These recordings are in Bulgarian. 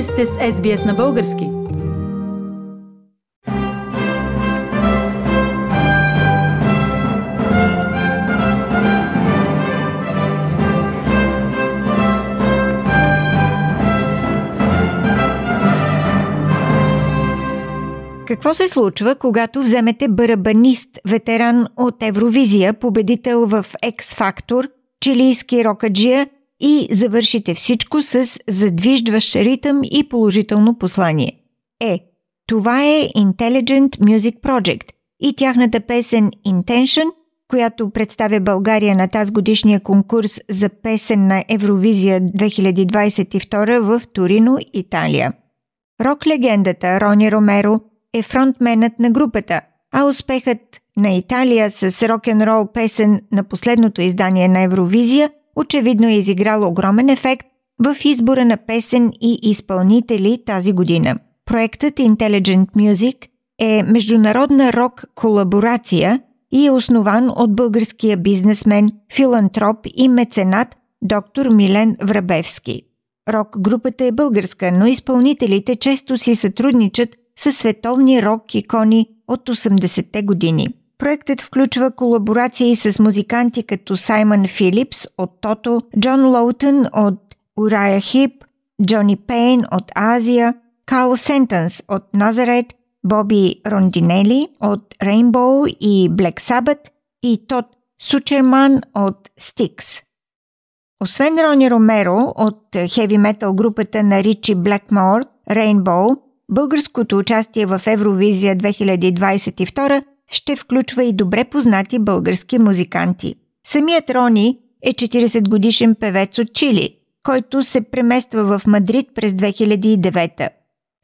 Вие сте с SBS на български. Какво се случва, когато вземете барабанист, ветеран от Евровизия, победител в X Factor, чилийски рокаджия и завършите всичко с задвиждващ ритъм и положително послание? Е, това е Intelligent Music Project и тяхната песен Intention, която представя България на тази годишния конкурс за песен на Евровизия 2022 в Торино, Италия. Рок-легендата Рони Ромеро – е фронтменът на групата, а успехът на Италия с рок-н-рол песен на последното издание на Евровизия очевидно е изиграл огромен ефект в избора на песен и изпълнители тази година. Проектът Intelligent Music е международна рок колаборация и е основан от българския бизнесмен, филантроп и меценат доктор Милен Врабевски. Рок групата е българска, но изпълнителите често си сътрудничат с световни рок икони от 80-те години. Проектът включва колаборации с музиканти като Саймън Филипс от Тото, Джон Лоутън от Урая Хип, Джони Пейн от Азия, Карл Сентънс от Назарет, Боби Рондинели от Рейнбоу и Блек Сабът и Тод Сучерман от Стикс. Освен Рони Ромеро от хеви метал групата на Ричи Блекмор, Рейнбоу, Българското участие в Евровизия 2022 ще включва и добре познати български музиканти. Самият Рони е 40 годишен певец от Чили, който се премества в Мадрид през 2009.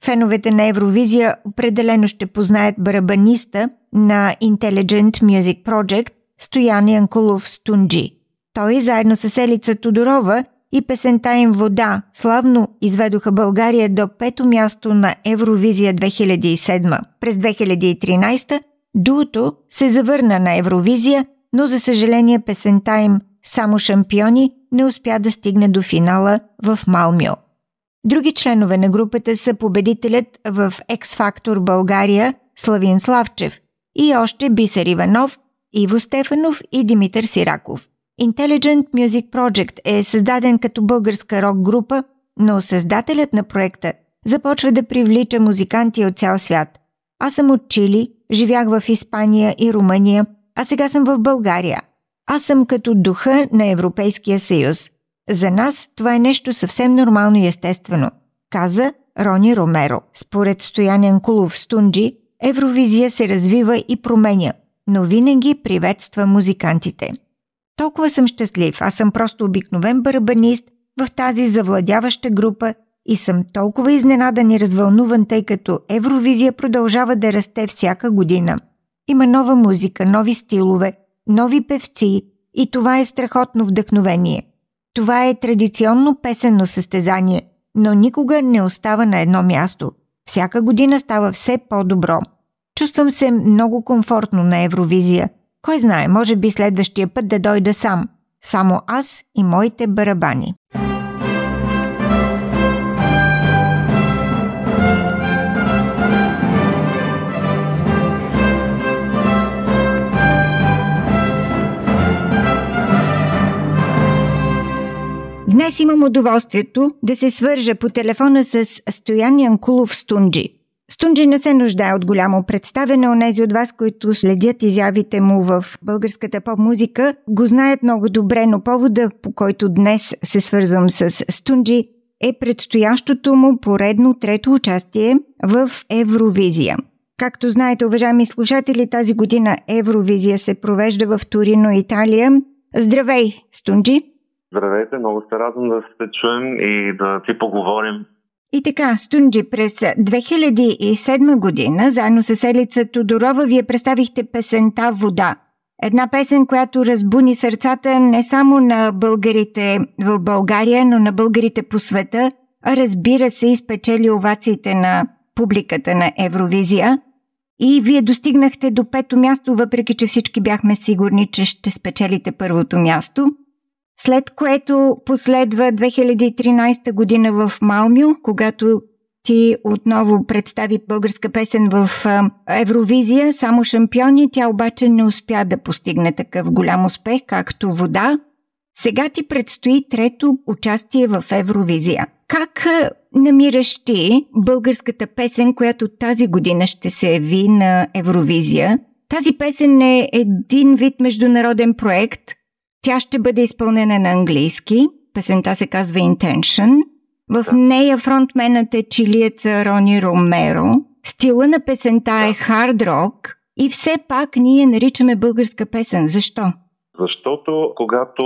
Феновете на Евровизия определено ще познаят барабаниста на Intelligent Music Project Стоян Янкулов Стунджи. Той заедно с Елица Тодорова и песента им Вода славно изведоха България до пето място на Евровизия 2007. През 2013 дуото се завърна на Евровизия, но за съжаление песента им Само шампиони не успя да стигне до финала в Малмио. Други членове на групата са победителят в Factor България Славин Славчев и още Бисер Иванов, Иво Стефанов и Димитър Сираков – Intelligent Music Project е създаден като българска рок група, но създателят на проекта започва да привлича музиканти от цял свят. Аз съм от Чили, живях в Испания и Румъния, а сега съм в България. Аз съм като духа на Европейския съюз. За нас това е нещо съвсем нормално и естествено, каза Рони Ромеро. Според Стоян Кулов Стунджи, Евровизия се развива и променя, но винаги приветства музикантите. Толкова съм щастлив, аз съм просто обикновен барабанист в тази завладяваща група и съм толкова изненадан и развълнуван, тъй като Евровизия продължава да расте всяка година. Има нова музика, нови стилове, нови певци и това е страхотно вдъхновение. Това е традиционно песенно състезание, но никога не остава на едно място. Всяка година става все по-добро. Чувствам се много комфортно на Евровизия – кой знае, може би следващия път да дойда сам. Само аз и моите барабани. Днес имам удоволствието да се свържа по телефона с Стоян Янкулов Стунджи. Стунджи не се нуждае от голямо представене. Онези от вас, които следят изявите му в българската поп-музика, го знаят много добре, но повода, по който днес се свързвам с Стунджи, е предстоящото му поредно трето участие в Евровизия. Както знаете, уважаеми слушатели, тази година Евровизия се провежда в Торино, Италия. Здравей, Стунджи! Здравейте, много се радвам да се чуем и да ти поговорим и така, Стунджи, през 2007 година, заедно с Елица Тодорова, вие представихте песента «Вода». Една песен, която разбуни сърцата не само на българите в България, но на българите по света, а разбира се, изпечели овациите на публиката на Евровизия. И вие достигнахте до пето място, въпреки че всички бяхме сигурни, че ще спечелите първото място. След което последва 2013 година в Малмио, когато ти отново представи българска песен в Евровизия, само шампиони, тя обаче не успя да постигне такъв голям успех, както вода. Сега ти предстои трето участие в Евровизия. Как намираш ти българската песен, която тази година ще се яви на Евровизия? Тази песен е един вид международен проект. Тя ще бъде изпълнена на английски. Песента се казва Intention. В нея фронтменът е чилиеца Рони Ромеро. Стила на песента е хард рок и все пак ние наричаме българска песен. Защо? Защото когато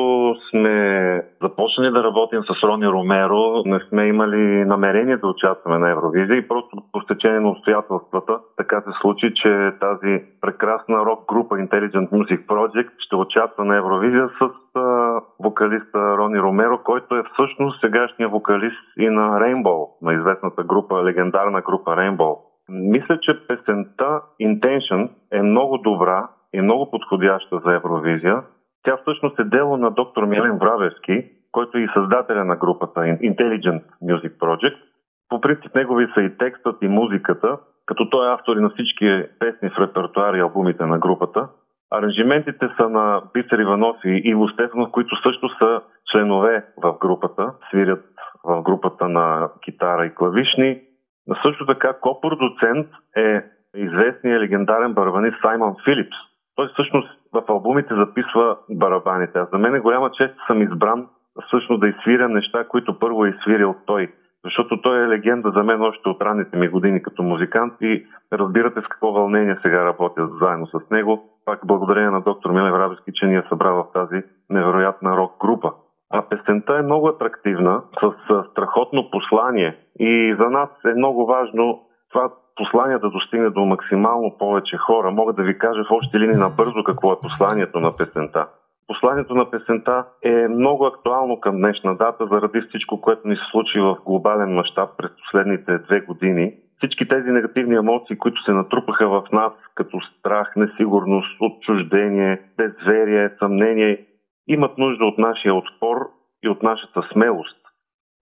сме започнали да работим с Рони Ромеро, не сме имали намерение да участваме на Евровизия и просто по стечение на обстоятелствата така се случи, че тази прекрасна рок група Intelligent Music Project ще участва на Евровизия с вокалиста Рони Ромеро, който е всъщност сегашния вокалист и на Rainbow, на известната група, легендарна група Rainbow. Мисля, че песента Intention е много добра и много подходяща за Евровизия, тя всъщност е дело на доктор Милен Вравевски, който е и създателя на групата Intelligent Music Project. По принцип негови са и текстът и музиката, като той е автор на всички песни в репертуари и албумите на групата. Аранжиментите са на Бисер Иванов и Иво Стефанов, които също са членове в групата, свирят в групата на китара и клавишни. Също така ко-продуцент е известният легендарен барабанист Саймон Филипс. Той всъщност в албумите записва барабаните. А за мен голяма чест съм избран всъщност да изсвиря неща, които първо е изсвирил той. Защото той е легенда за мен още от ранните ми години като музикант и разбирате с какво вълнение сега работя заедно с него. Пак благодарение на доктор Милев Рабески, че ни е събрал в тази невероятна рок група. А песента е много атрактивна, с страхотно послание и за нас е много важно това послание да достигне до максимално повече хора. Мога да ви кажа в общи линии набързо какво е посланието на песента. Посланието на песента е много актуално към днешна дата заради всичко, което ни се случи в глобален мащаб през последните две години. Всички тези негативни емоции, които се натрупаха в нас, като страх, несигурност, отчуждение, безверие, съмнение, имат нужда от нашия отпор и от нашата смелост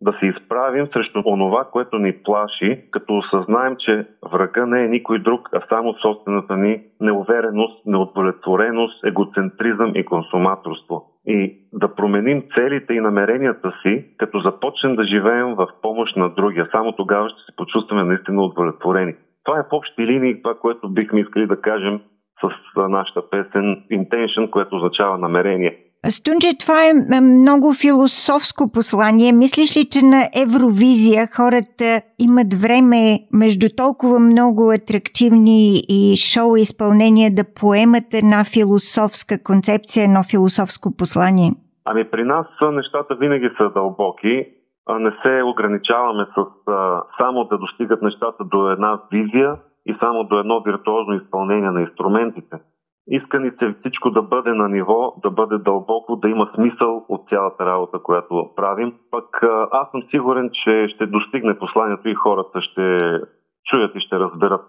да се изправим срещу онова, което ни плаши, като осъзнаем, че врага не е никой друг, а само собствената ни неувереност, неудовлетвореност, егоцентризъм и консуматорство. И да променим целите и намеренията си, като започнем да живеем в помощ на другия. Само тогава ще се почувстваме наистина удовлетворени. Това е в общи линии това, което бихме искали да кажем с нашата песен Intention, което означава намерение. Стунче, това е много философско послание. Мислиш ли, че на Евровизия хората имат време между толкова много атрактивни и шоу изпълнения да поемат една философска концепция, едно философско послание? Ами при нас нещата винаги са дълбоки. Не се ограничаваме с само да достигат нещата до една визия и само до едно виртуозно изпълнение на инструментите. Иска всичко да бъде на ниво, да бъде дълбоко, да има смисъл от цялата работа, която правим. Пък аз съм сигурен, че ще достигне посланието и хората ще чуят и ще разберат.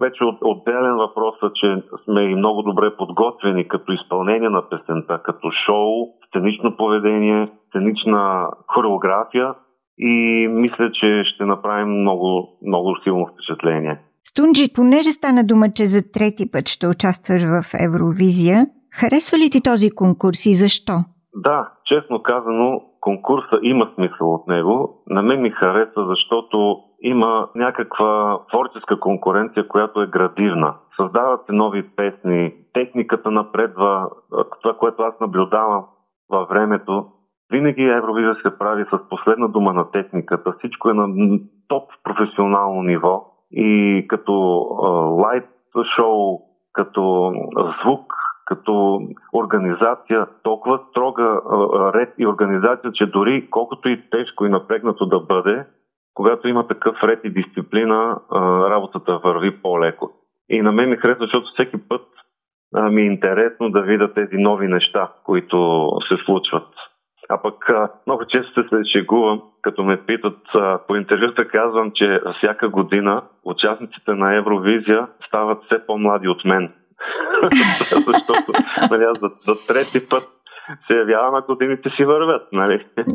Вече от, отделен въпрос е, че сме и много добре подготвени като изпълнение на песента, като шоу, сценично поведение, сценична хореография и мисля, че ще направим много, много силно впечатление. Стунджи, понеже стана дума, че за трети път ще участваш в Евровизия, харесва ли ти този конкурс и защо? Да, честно казано, конкурса има смисъл от него. На мен ми харесва, защото има някаква творческа конкуренция, която е градивна. Създават се нови песни, техниката напредва, това, което аз наблюдавам във времето. Винаги Евровизия се прави с последна дума на техниката. Всичко е на топ професионално ниво и като лайт шоу, като звук, като организация, толкова строга ред и организация, че дори колкото и тежко и напрегнато да бъде, когато има такъв ред и дисциплина, работата върви по-леко. И на мен ми харесва, защото всеки път ми е интересно да видя тези нови неща, които се случват а пък много често се шегувам, като ме питат по интервюта, казвам, че всяка година участниците на Евровизия стават все по-млади от мен. Защото нали, за, за трети път се явявам, ако годините си вървят, нали?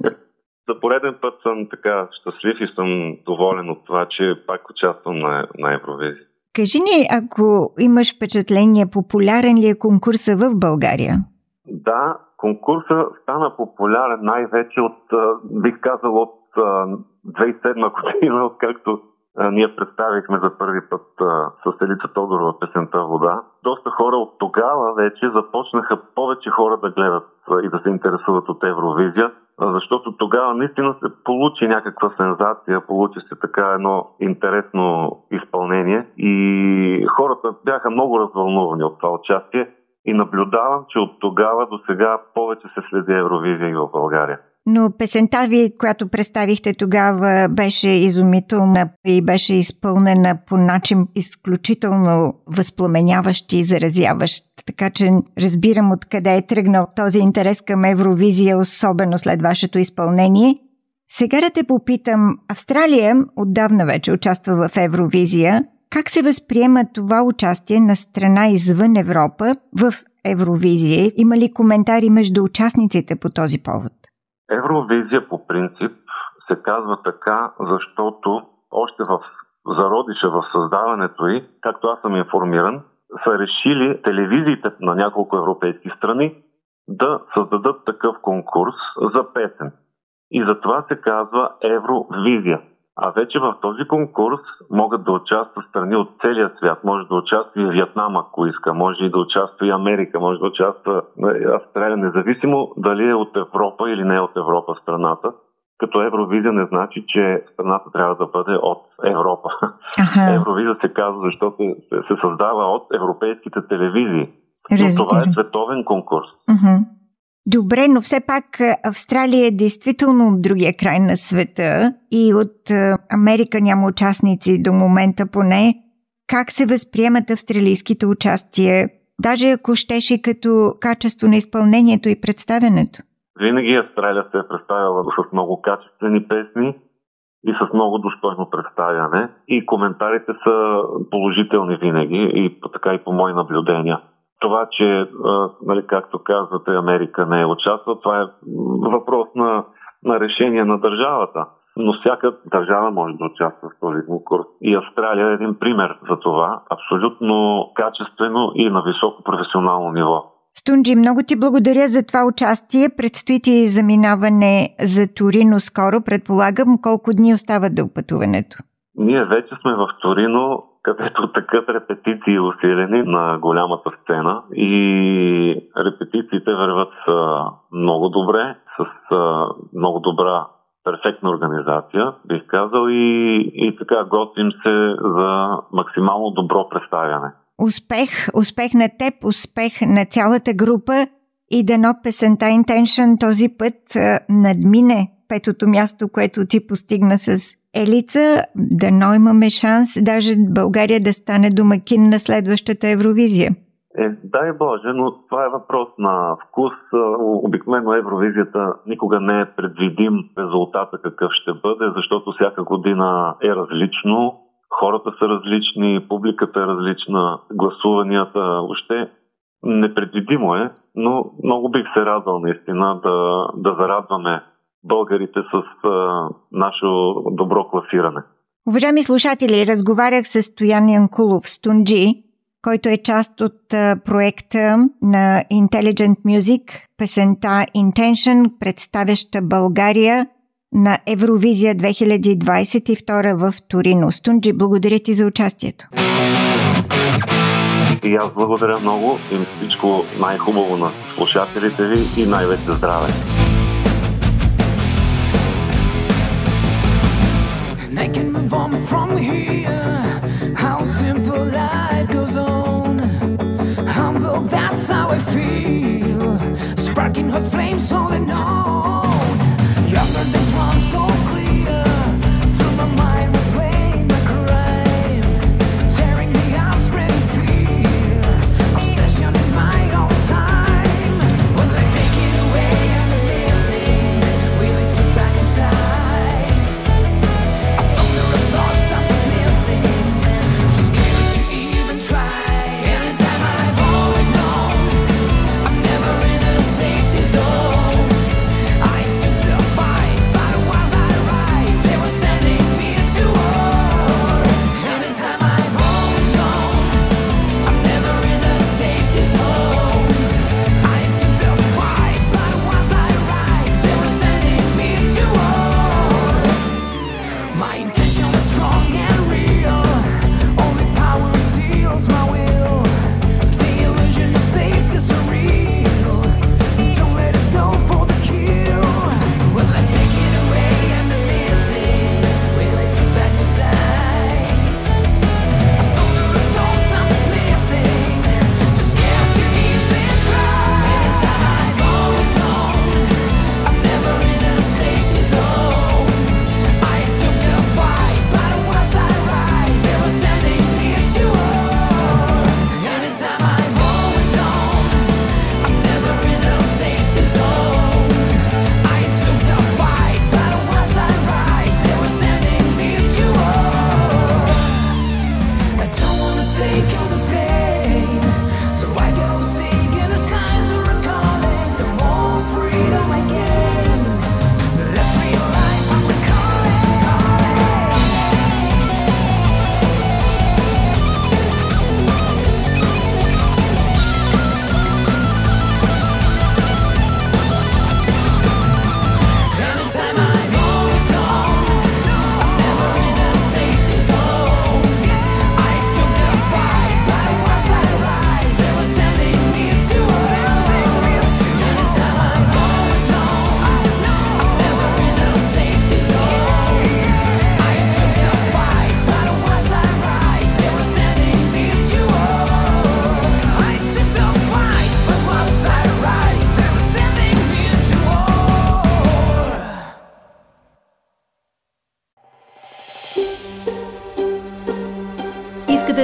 За пореден път съм така щастлив и съм доволен от това, че пак участвам на, на Евровизия. Кажи ни, ако имаш впечатление, популярен ли е конкурса в България? Да, конкурса стана популярен най-вече от, бих казал, от 2007 година, откакто ние представихме за първи път с Елица Тодорова песента Вода. Доста хора от тогава вече започнаха повече хора да гледат и да се интересуват от Евровизия, защото тогава наистина се получи някаква сензация, получи се така едно интересно изпълнение и хората бяха много развълнувани от това участие и наблюдавам, че от тогава до сега повече се следи Евровизия и в България. Но песента ви, която представихте тогава, беше изумителна и беше изпълнена по начин изключително възпламеняващ и заразяващ. Така че разбирам откъде е тръгнал този интерес към Евровизия, особено след вашето изпълнение. Сега да те попитам, Австралия отдавна вече участва в Евровизия. Как се възприема това участие на страна извън Европа в Евровизия? Има ли коментари между участниците по този повод? Евровизия по принцип се казва така, защото още в зародиша в създаването й, както аз съм информиран, са решили телевизиите на няколко европейски страни да създадат такъв конкурс за песен. И затова се казва Евровизия. А вече в този конкурс могат да участват страни от целия свят. Може да участва и Вьетнам, ако иска. Може и да участва и Америка. Може да участва Австралия, независимо дали е от Европа или не е от Европа страната. Като Евровизия не значи, че страната трябва да бъде от Европа. Ага. Евровизия се казва, защото се създава от европейските телевизии. Но това е световен конкурс. Uh-huh. Добре, но все пак Австралия е действително от другия край на света и от Америка няма участници до момента поне. Как се възприемат австралийските участия, даже ако щеше като качество на изпълнението и представянето? Винаги Австралия се е представила с много качествени песни и с много достойно представяне. И коментарите са положителни винаги, и така и по мои наблюдения това, че, нали, както казвате, Америка не е участвала, това е въпрос на, на решение на държавата. Но всяка държава може да участва в този конкурс. И Австралия е един пример за това. Абсолютно качествено и на високо професионално ниво. Стунджи, много ти благодаря за това участие. Предстои ти заминаване за Торино скоро. Предполагам колко дни остават до пътуването. Ние вече сме в Торино където такът репетиции усилени на голямата сцена и репетициите върват много добре, с много добра перфектна организация, бих казал, и, и така готвим се за максимално добро представяне. Успех, успех на теб, успех на цялата група и дано песента Intention този път надмине петото място, което ти постигна с Елица, дано имаме шанс даже България да стане домакин на следващата Евровизия. Е, дай Боже, но това е въпрос на вкус. Обикновено Евровизията никога не е предвидим резултата какъв ще бъде, защото всяка година е различно, хората са различни, публиката е различна, гласуванията още непредвидимо е, но много бих се радвал наистина да, да зарадваме българите с а, наше добро класиране. Уважаеми слушатели, разговарях с Стоян Янкулов Стунджи, който е част от проекта на Intelligent Music, песента Intention, представяща България на Евровизия 2022 в Торино. Стунджи, благодаря ти за участието. И аз благодаря много и всичко най-хубаво на слушателите ви и най-вече здраве. I can move on from here. How simple life goes on. Humble, that's how I feel. Sparking hot flames all in all.